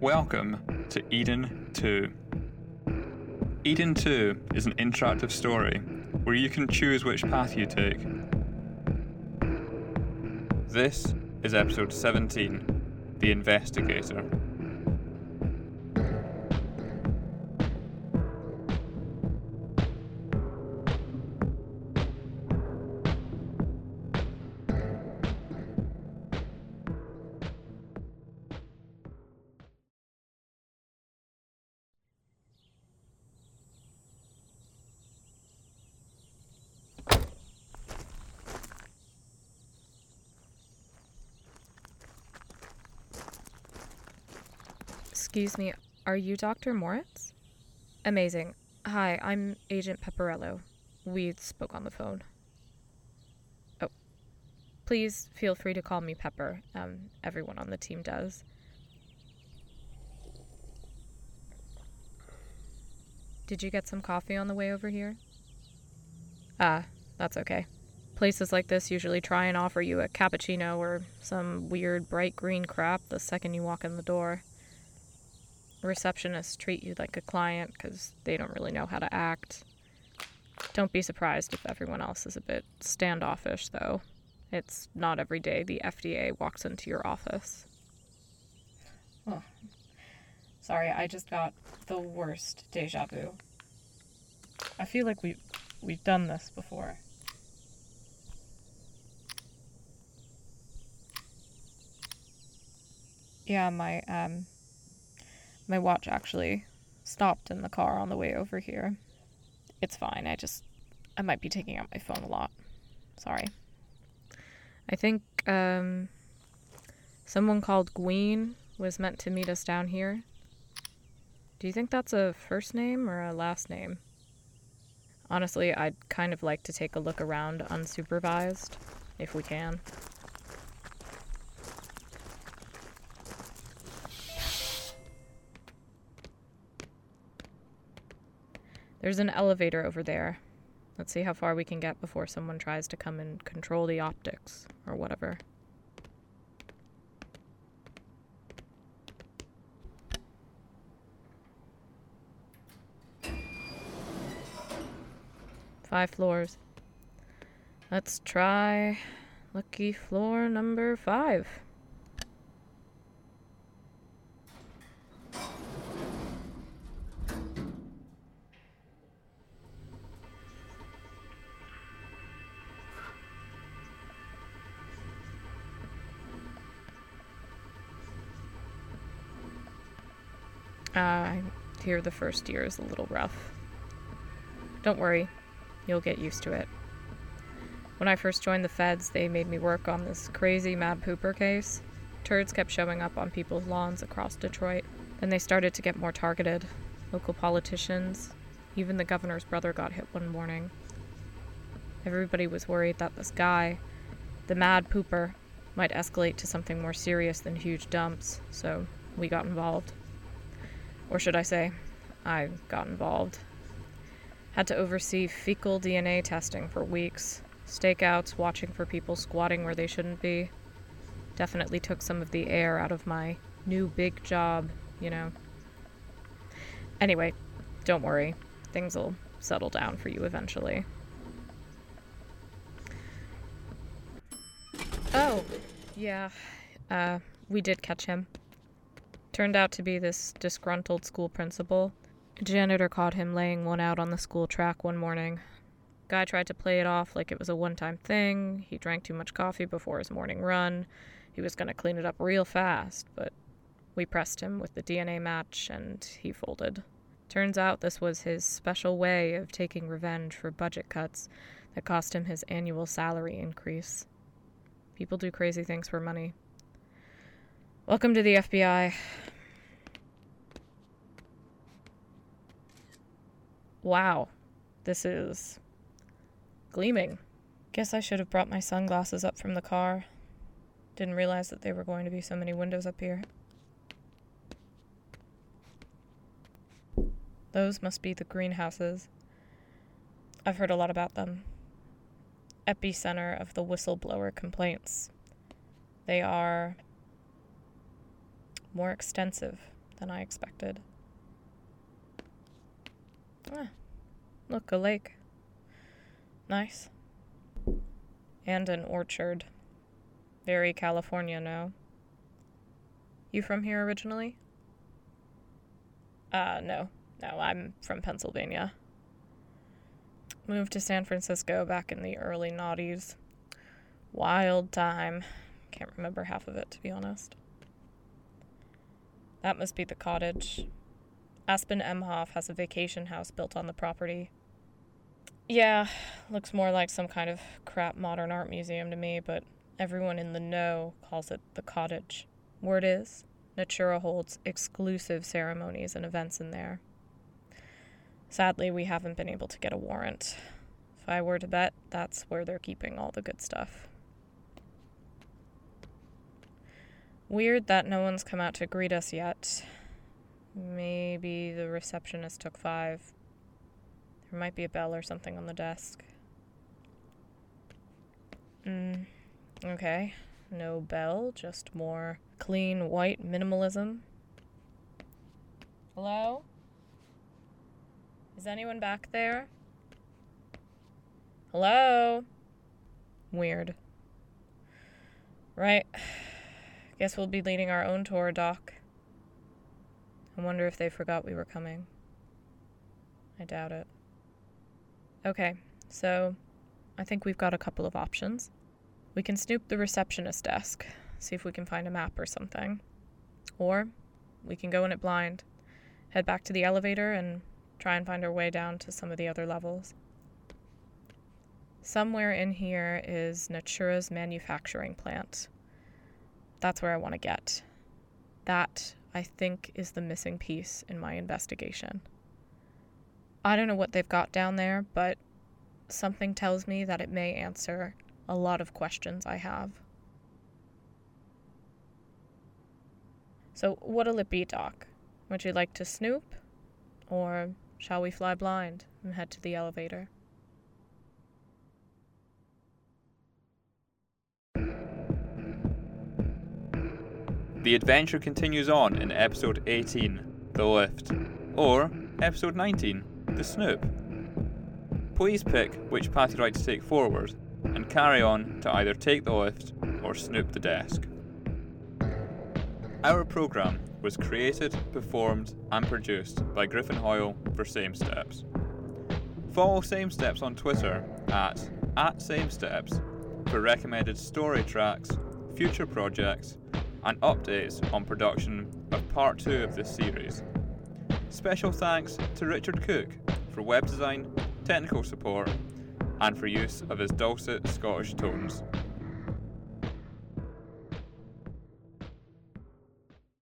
Welcome to Eden 2. Eden 2 is an interactive story where you can choose which path you take. This is episode 17 The Investigator. Excuse me, are you Dr. Moritz? Amazing. Hi, I'm Agent Pepperello. We spoke on the phone. Oh. Please feel free to call me Pepper. Um, everyone on the team does. Did you get some coffee on the way over here? Ah, that's okay. Places like this usually try and offer you a cappuccino or some weird bright green crap the second you walk in the door receptionists treat you like a client because they don't really know how to act. Don't be surprised if everyone else is a bit standoffish, though. It's not every day the FDA walks into your office. Oh. Sorry, I just got the worst deja vu. I feel like we we've done this before. Yeah, my um my watch actually stopped in the car on the way over here. It's fine. I just I might be taking out my phone a lot. Sorry. I think um someone called Gween was meant to meet us down here. Do you think that's a first name or a last name? Honestly, I'd kind of like to take a look around unsupervised if we can. There's an elevator over there. Let's see how far we can get before someone tries to come and control the optics or whatever. Five floors. Let's try lucky floor number five. Uh, I hear the first year is a little rough. Don't worry, you'll get used to it. When I first joined the feds, they made me work on this crazy mad pooper case. Turds kept showing up on people's lawns across Detroit. Then they started to get more targeted. Local politicians, even the governor's brother got hit one morning. Everybody was worried that this guy, the mad pooper, might escalate to something more serious than huge dumps, so we got involved. Or should I say, I got involved. Had to oversee fecal DNA testing for weeks, stakeouts, watching for people squatting where they shouldn't be. Definitely took some of the air out of my new big job, you know. Anyway, don't worry, things will settle down for you eventually. Oh, yeah, uh, we did catch him. Turned out to be this disgruntled school principal. A janitor caught him laying one out on the school track one morning. Guy tried to play it off like it was a one time thing. He drank too much coffee before his morning run. He was going to clean it up real fast, but we pressed him with the DNA match and he folded. Turns out this was his special way of taking revenge for budget cuts that cost him his annual salary increase. People do crazy things for money. Welcome to the FBI. Wow, this is gleaming. Guess I should have brought my sunglasses up from the car. Didn't realize that there were going to be so many windows up here. Those must be the greenhouses. I've heard a lot about them. Epicenter of the whistleblower complaints. They are more extensive than I expected. Ah, look, a lake. Nice. And an orchard. Very California, no? You from here originally? Uh, no. No, I'm from Pennsylvania. Moved to San Francisco back in the early noughties. Wild time. Can't remember half of it, to be honest. That must be the cottage. Aspen Emhoff has a vacation house built on the property. Yeah, looks more like some kind of crap modern art museum to me, but everyone in the know calls it the cottage. Word is, Natura holds exclusive ceremonies and events in there. Sadly, we haven't been able to get a warrant. If I were to bet, that's where they're keeping all the good stuff. Weird that no one's come out to greet us yet. Maybe the receptionist took five. There might be a bell or something on the desk. Mm, okay. No bell, just more clean white minimalism. Hello? Is anyone back there? Hello? Weird. Right. Guess we'll be leading our own tour, Doc. I wonder if they forgot we were coming. I doubt it. Okay, so I think we've got a couple of options. We can snoop the receptionist desk, see if we can find a map or something. Or we can go in it blind, head back to the elevator, and try and find our way down to some of the other levels. Somewhere in here is Natura's manufacturing plant. That's where I want to get. That, I think, is the missing piece in my investigation. I don't know what they've got down there, but something tells me that it may answer a lot of questions I have. So, what'll it be, Doc? Would you like to snoop? Or shall we fly blind and head to the elevator? The adventure continues on in episode 18, The Lift, or episode 19, The Snoop. Please pick which path you'd like to take forward, and carry on to either take the lift or snoop the desk. Our programme was created, performed, and produced by Griffin Hoyle for Same Steps. Follow Same Steps on Twitter at, at Same Steps for recommended story tracks, future projects, and updates on production of part 2 of this series. Special thanks to Richard Cook for web design, technical support, and for use of his dulcet Scottish tones.